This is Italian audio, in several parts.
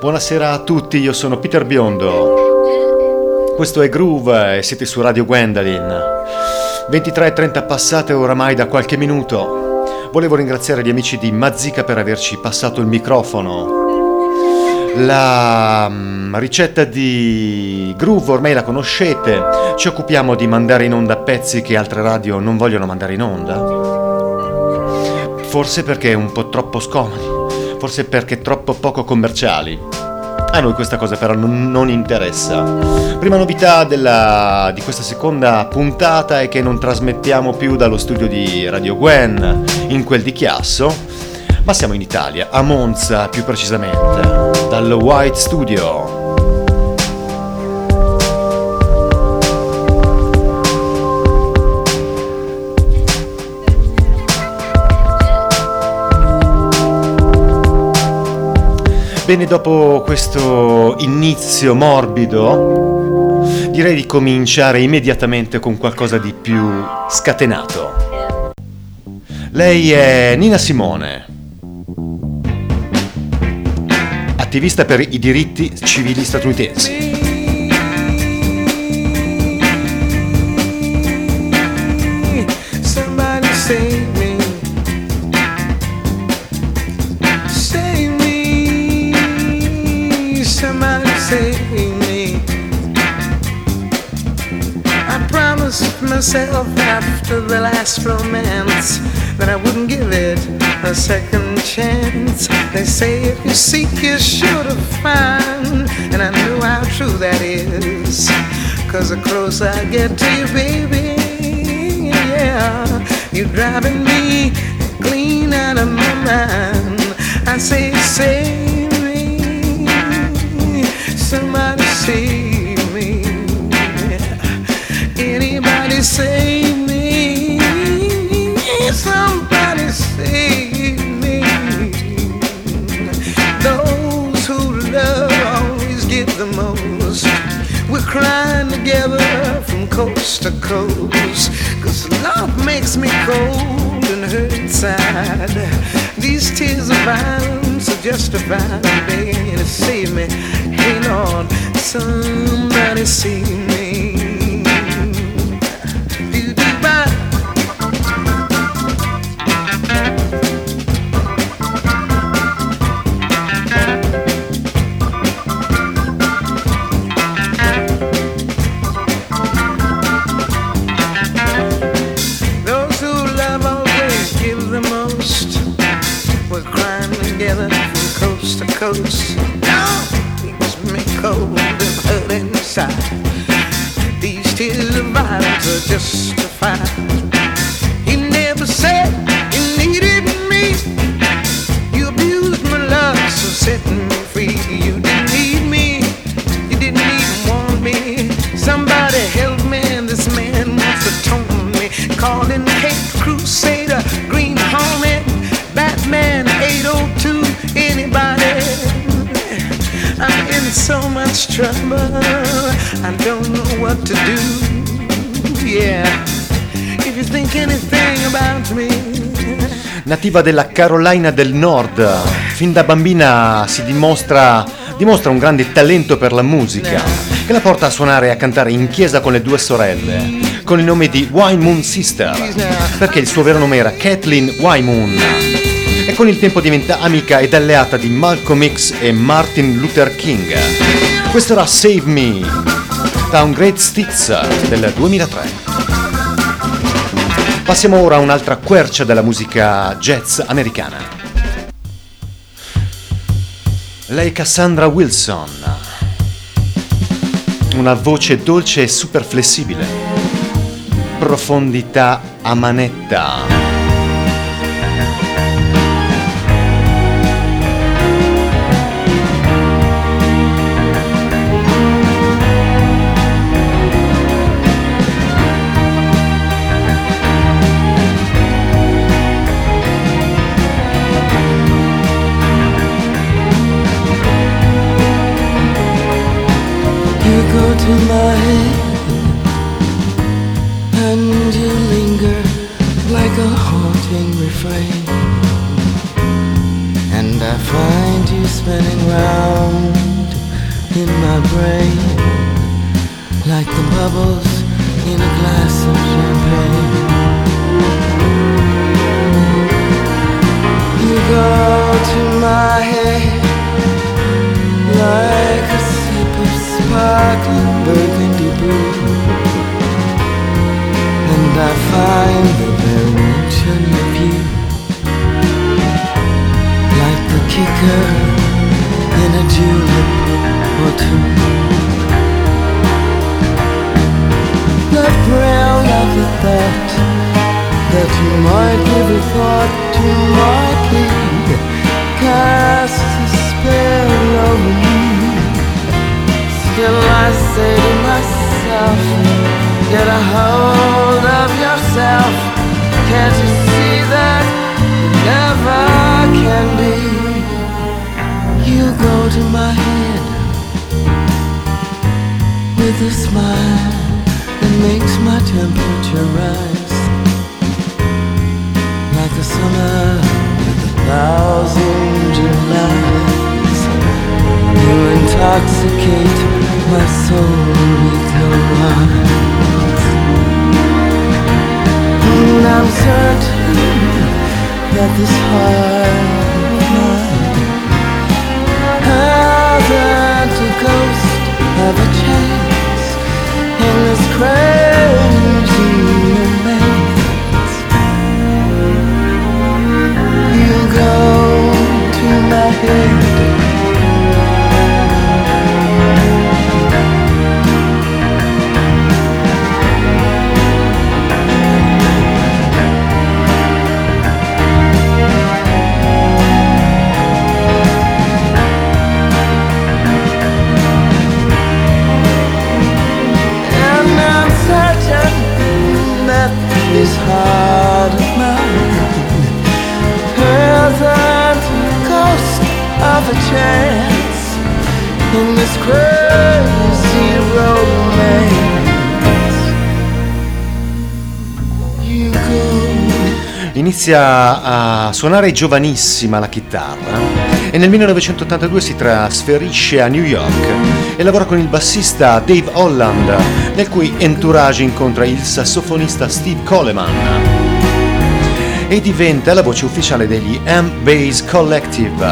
Buonasera a tutti, io sono Peter Biondo. Questo è Groove e siete su Radio Gwendolyn. 23.30 passate oramai da qualche minuto. Volevo ringraziare gli amici di Mazzica per averci passato il microfono. La mm, ricetta di Groove ormai la conoscete, ci occupiamo di mandare in onda pezzi che altre radio non vogliono mandare in onda. Forse perché è un po' troppo scomodi forse perché troppo poco commerciali. A noi questa cosa però non, non interessa. Prima novità della, di questa seconda puntata è che non trasmettiamo più dallo studio di Radio Gwen, in quel di Chiasso, ma siamo in Italia, a Monza più precisamente, dal White Studio. Bene, dopo questo inizio morbido, direi di cominciare immediatamente con qualcosa di più scatenato. Lei è Nina Simone, attivista per i diritti civili statunitensi. Say if you seek, you're sure to find, and I know how true that is. Cause the closer I get to you, baby, yeah, you're driving me clean out of my mind. I say, save me, somebody save me. Anybody save crying together from coast to coast. Cause love makes me cold and hurt inside. These tears of violence are justified, begging to save me. Hey Lord, somebody save me. Coast. Now makes me cold and hurt inside. These tears of violence are justified. Nativa della Carolina del Nord, fin da bambina si dimostra, dimostra un grande talento per la musica, che la porta a suonare e a cantare in chiesa con le due sorelle, con il nome di Wine Moon Sister, perché il suo vero nome era Kathleen Wymoon e con il tempo diventa amica ed alleata di Malcolm X e Martin Luther King. Questo era Save Me, da un Great Stitzer del 2003. Passiamo ora a un'altra quercia della musica jazz americana. Lei Cassandra Wilson, una voce dolce e super flessibile, profondità a manetta. Like a haunting refrain and I find find you spinning round in my brain like the bubbles in a glass of champagne. You go to my head like a sip of sparkling burgundy brew, and I find the very mention of you kicker in a julep or two. The thrill of the thought that you might give a thought to a smile that makes my temperature rise like a summer with a thousand Julys. You intoxicate my soul with your eyes. And I'm certain that this heart of mine a ghost of a chance this crazy Inizia a suonare giovanissima la chitarra e nel 1982 si trasferisce a New York e lavora con il bassista Dave Holland, nel cui entourage incontra il sassofonista Steve Coleman e diventa la voce ufficiale degli M-Bass Collective.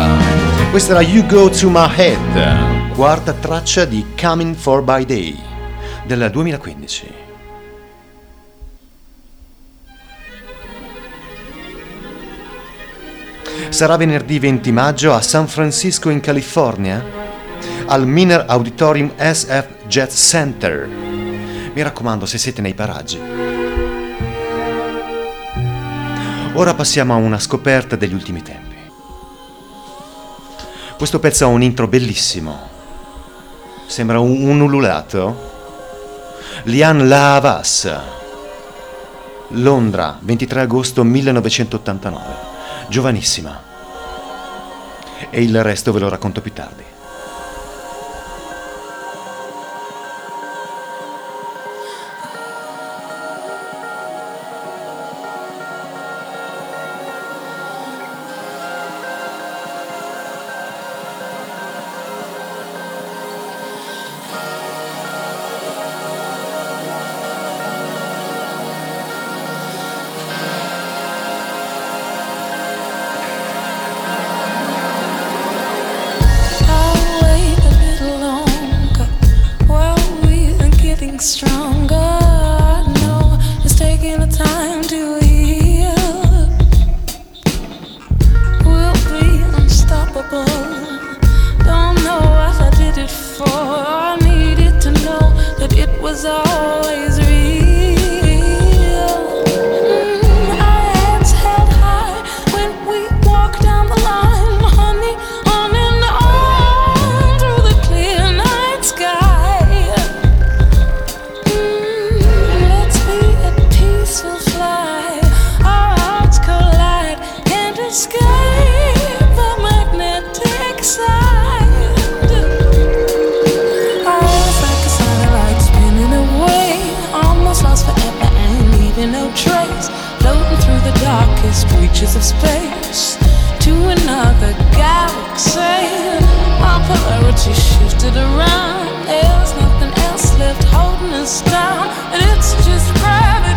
Questa era You Go To My Head, quarta traccia di Coming For By Day del 2015. Sarà venerdì 20 maggio a San Francisco in California, al Miner Auditorium SF Jet Center. Mi raccomando se siete nei paraggi. Ora passiamo a una scoperta degli ultimi tempi. Questo pezzo ha un intro bellissimo. Sembra un, un ululato. Lian La Havas. Londra, 23 agosto 1989. Giovanissima. E il resto ve lo racconto più tardi. Reaches of space. to another galaxy. Our polarity shifted around. There's nothing else left holding us down, and it's just gravitational.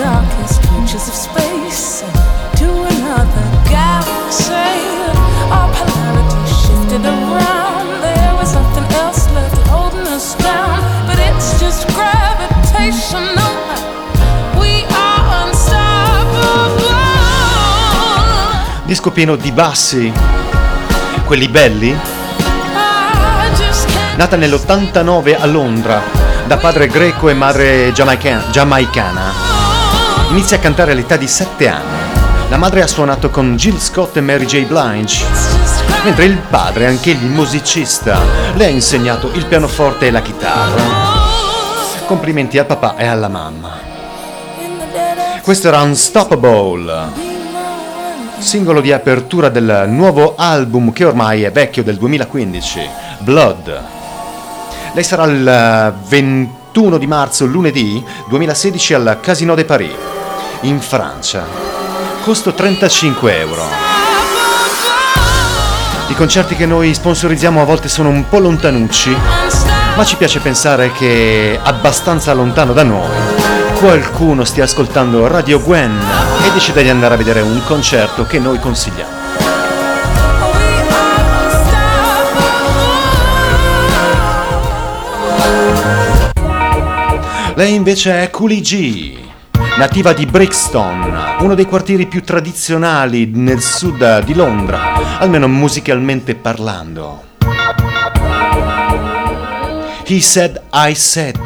Darkest reaches of space to another galaxy. Our polarity shifted around. There was nothing else left holding us down, but it's just gravitational. We are unstoppable. Disco pieno di bassi, quelli belli, nata nell'89 a Londra da padre greco e madre giamaica- giamaicana. Inizia a cantare all'età di 7 anni. La madre ha suonato con Jill Scott e Mary J. Blige, mentre il padre, anch'egli musicista, le ha insegnato il pianoforte e la chitarra. Complimenti al papà e alla mamma. Questo era Unstoppable, singolo di apertura del nuovo album che ormai è vecchio del 2015, Blood. Lei sarà il eh, 21 di marzo, lunedì 2016 al Casino de Paris, in Francia. Costo 35 euro. I concerti che noi sponsorizziamo a volte sono un po' lontanucci, ma ci piace pensare che abbastanza lontano da noi qualcuno stia ascoltando Radio Gwen e decide di andare a vedere un concerto che noi consigliamo. Lei invece è Cooley G, nativa di Brixton, uno dei quartieri più tradizionali nel sud di Londra, almeno musicalmente parlando. He said I said.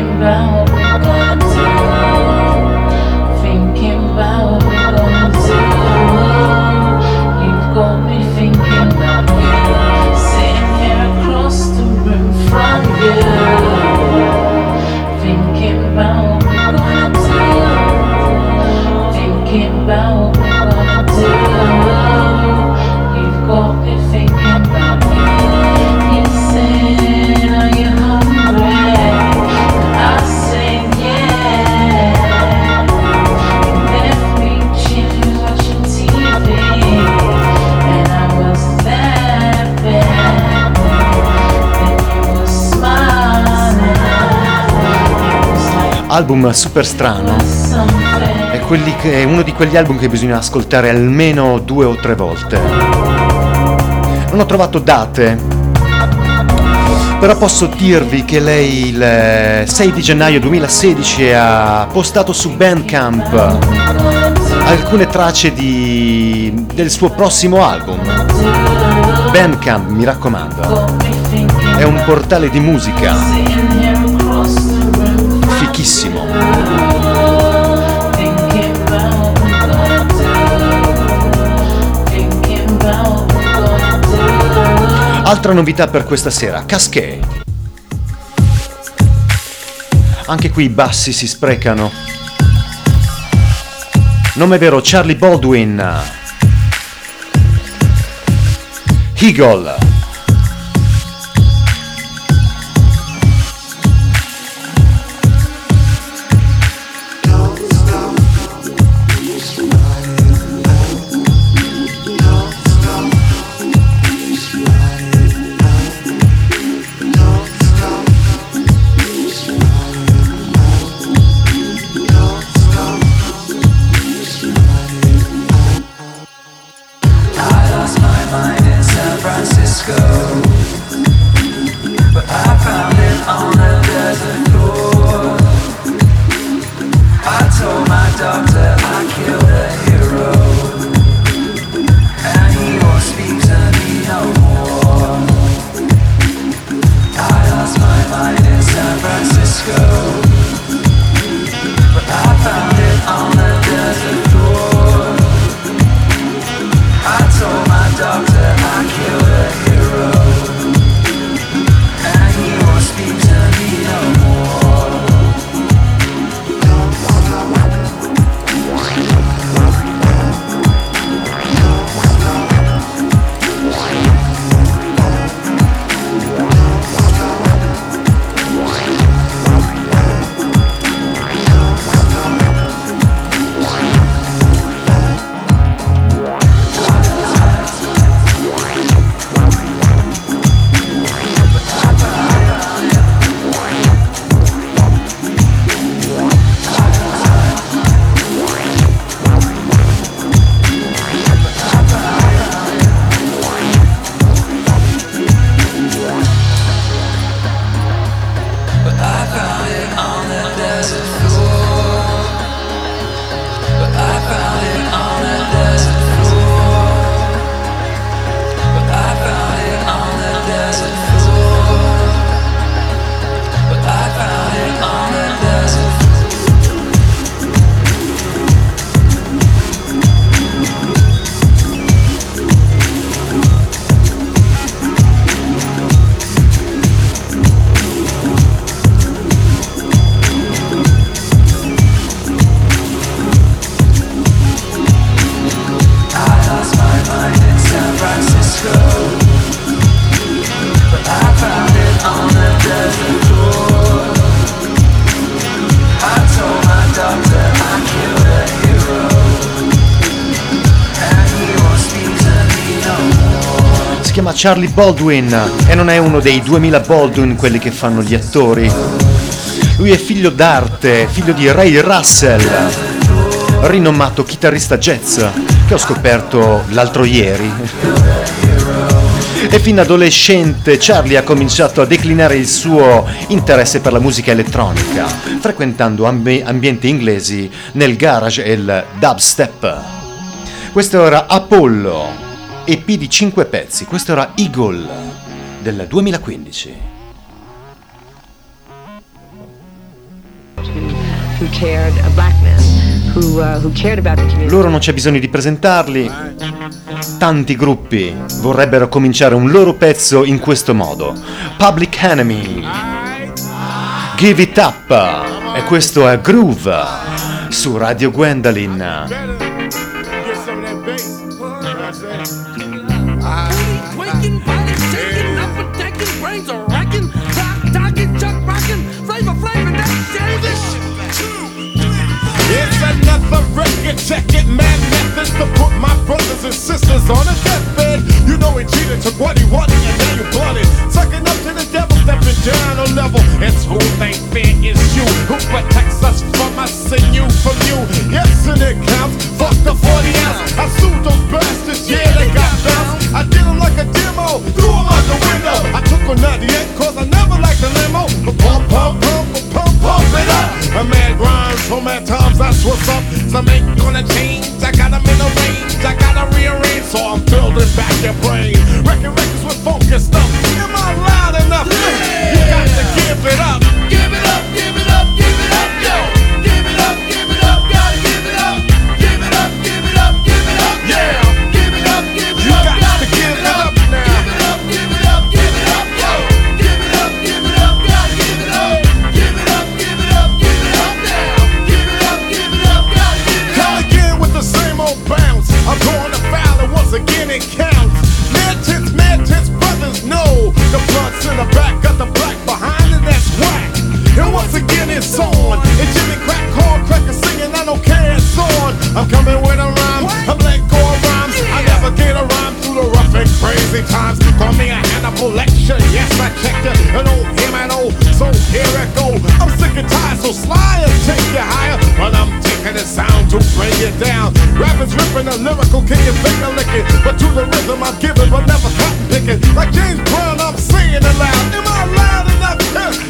came album super strano. È, che- è uno di quegli album che bisogna ascoltare almeno due o tre volte. Non ho trovato date, però posso dirvi che lei il 6 di gennaio 2016 ha postato su Bandcamp alcune tracce di- del suo prossimo album. Bandcamp, mi raccomando, è un portale di musica fichissimo. Altra novità per questa sera, Casquet. Anche qui i bassi si sprecano. Nome vero Charlie Baldwin. Eagle. Charlie Baldwin e non è uno dei 2000 Baldwin quelli che fanno gli attori. Lui è figlio d'arte, figlio di Ray Russell, rinomato chitarrista jazz che ho scoperto l'altro ieri. E fin da adolescente Charlie ha cominciato a declinare il suo interesse per la musica elettronica, frequentando ambi- ambienti inglesi nel garage e il dubstep. Questo era Apollo, EP di 5 pezzi, questo era Eagle del 2015. who cared, a black man who uh. Loro non c'è bisogno di presentarli. Tanti gruppi vorrebbero cominciare un loro pezzo in questo modo. Public Enemy. Give It Up. E questo è Groove su Radio Gwendolyn. It, mad methods to put my brothers and sisters on a deathbed. You know he cheated, took what he wanted, and now you blooded. Sucking up to the devil, stepping down a level. It's who they fear is you, who protects us from us and And again it's on. And Jimmy Crack, corn cracker singing, I don't care, it's on. I'm coming with a rhyme, I'm letting go of rhymes. I never get a rhyme through the rough and crazy times. Call me a Hannibal lecture, yes I checked it. An old him and so here it go. I'm sick and tired, so sly and take you higher. But I'm taking the sound to bring you down. Rappers ripping a lyrical, can you finger licking? But to the rhythm I'm giving, but never cotton picking. Like James Brown, I'm saying it loud. Am I loud enough?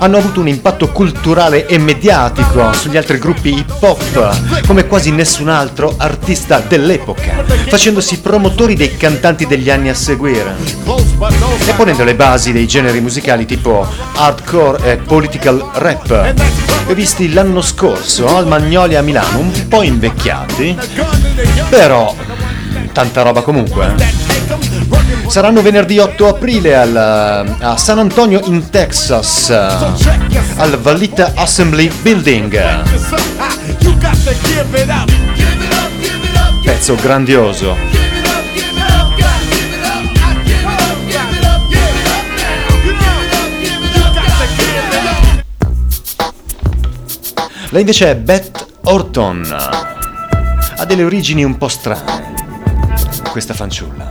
hanno avuto un impatto culturale e mediatico sugli altri gruppi hip hop come quasi nessun altro artista dell'epoca, facendosi promotori dei cantanti degli anni a seguire e ponendo le basi dei generi musicali tipo hardcore e political rap, visti l'anno scorso al Magnolia a Milano, un po' invecchiati, però tanta roba comunque. Saranno venerdì 8 aprile al- a San Antonio in Texas, al Vallita Assembly Building. Pezzo grandioso. Lei invece è Beth Orton. Ha delle origini un po' strane, questa fanciulla.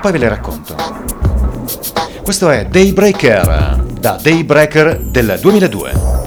Poi ve le racconto. Questo è Daybreaker, da Daybreaker del 2002.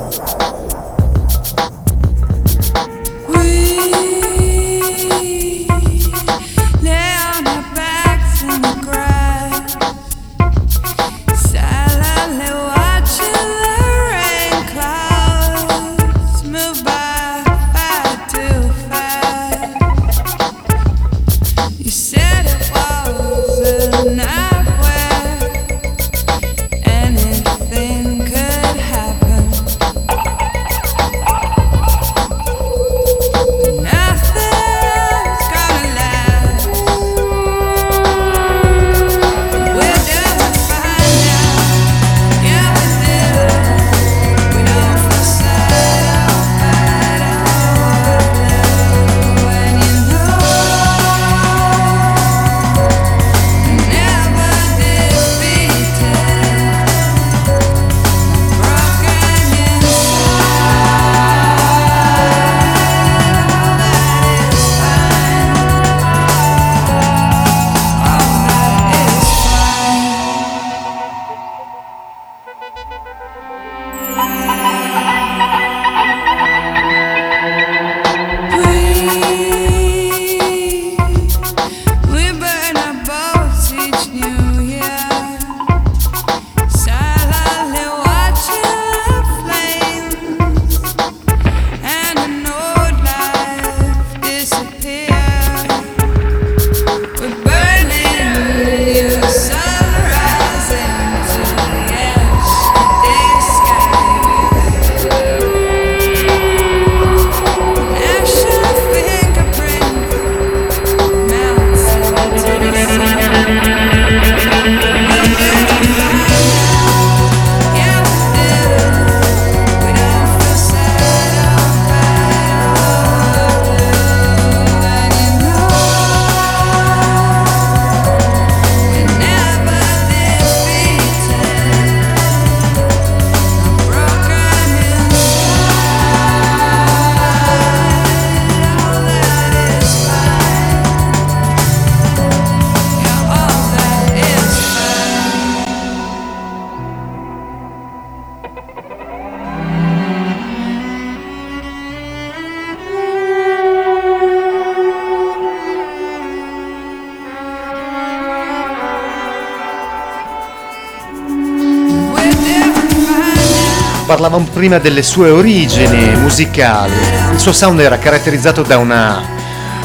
Parlavamo prima delle sue origini musicali. Il suo sound era caratterizzato da una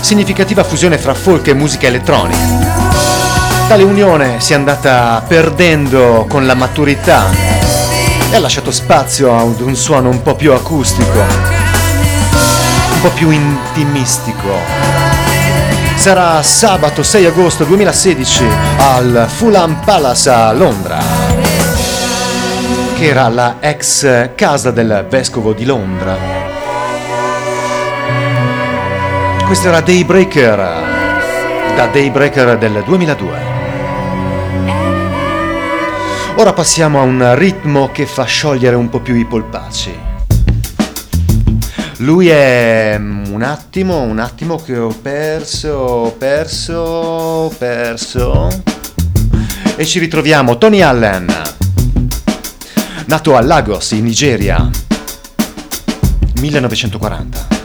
significativa fusione fra folk e musica elettronica. Tale unione si è andata perdendo con la maturità e ha lasciato spazio a un suono un po' più acustico, un po' più intimistico. Sarà sabato 6 agosto 2016 al Fulham Palace a Londra che era la ex casa del vescovo di Londra. Questo era Daybreaker, da Daybreaker del 2002. Ora passiamo a un ritmo che fa sciogliere un po' più i polpacci. Lui è un attimo, un attimo che ho perso, perso, perso. E ci ritroviamo Tony Allen nato a Lagos, in Nigeria, 1940.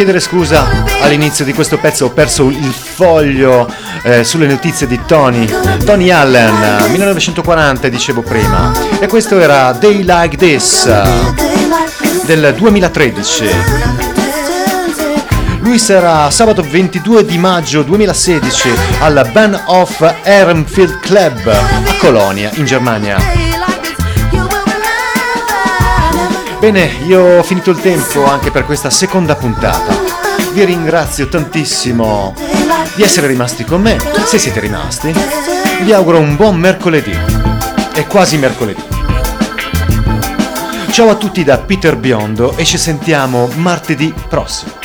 Chiedere scusa all'inizio di questo pezzo, ho perso il foglio eh, sulle notizie di Tony. Tony Allen, 1940 dicevo prima. E questo era Day Like This del 2013. Lui sarà sabato 22 di maggio 2016 al Band of Ehrenfield Club a Colonia, in Germania. Bene, io ho finito il tempo anche per questa seconda puntata. Vi ringrazio tantissimo di essere rimasti con me. Se siete rimasti, vi auguro un buon mercoledì. È quasi mercoledì. Ciao a tutti da Peter Biondo e ci sentiamo martedì prossimo.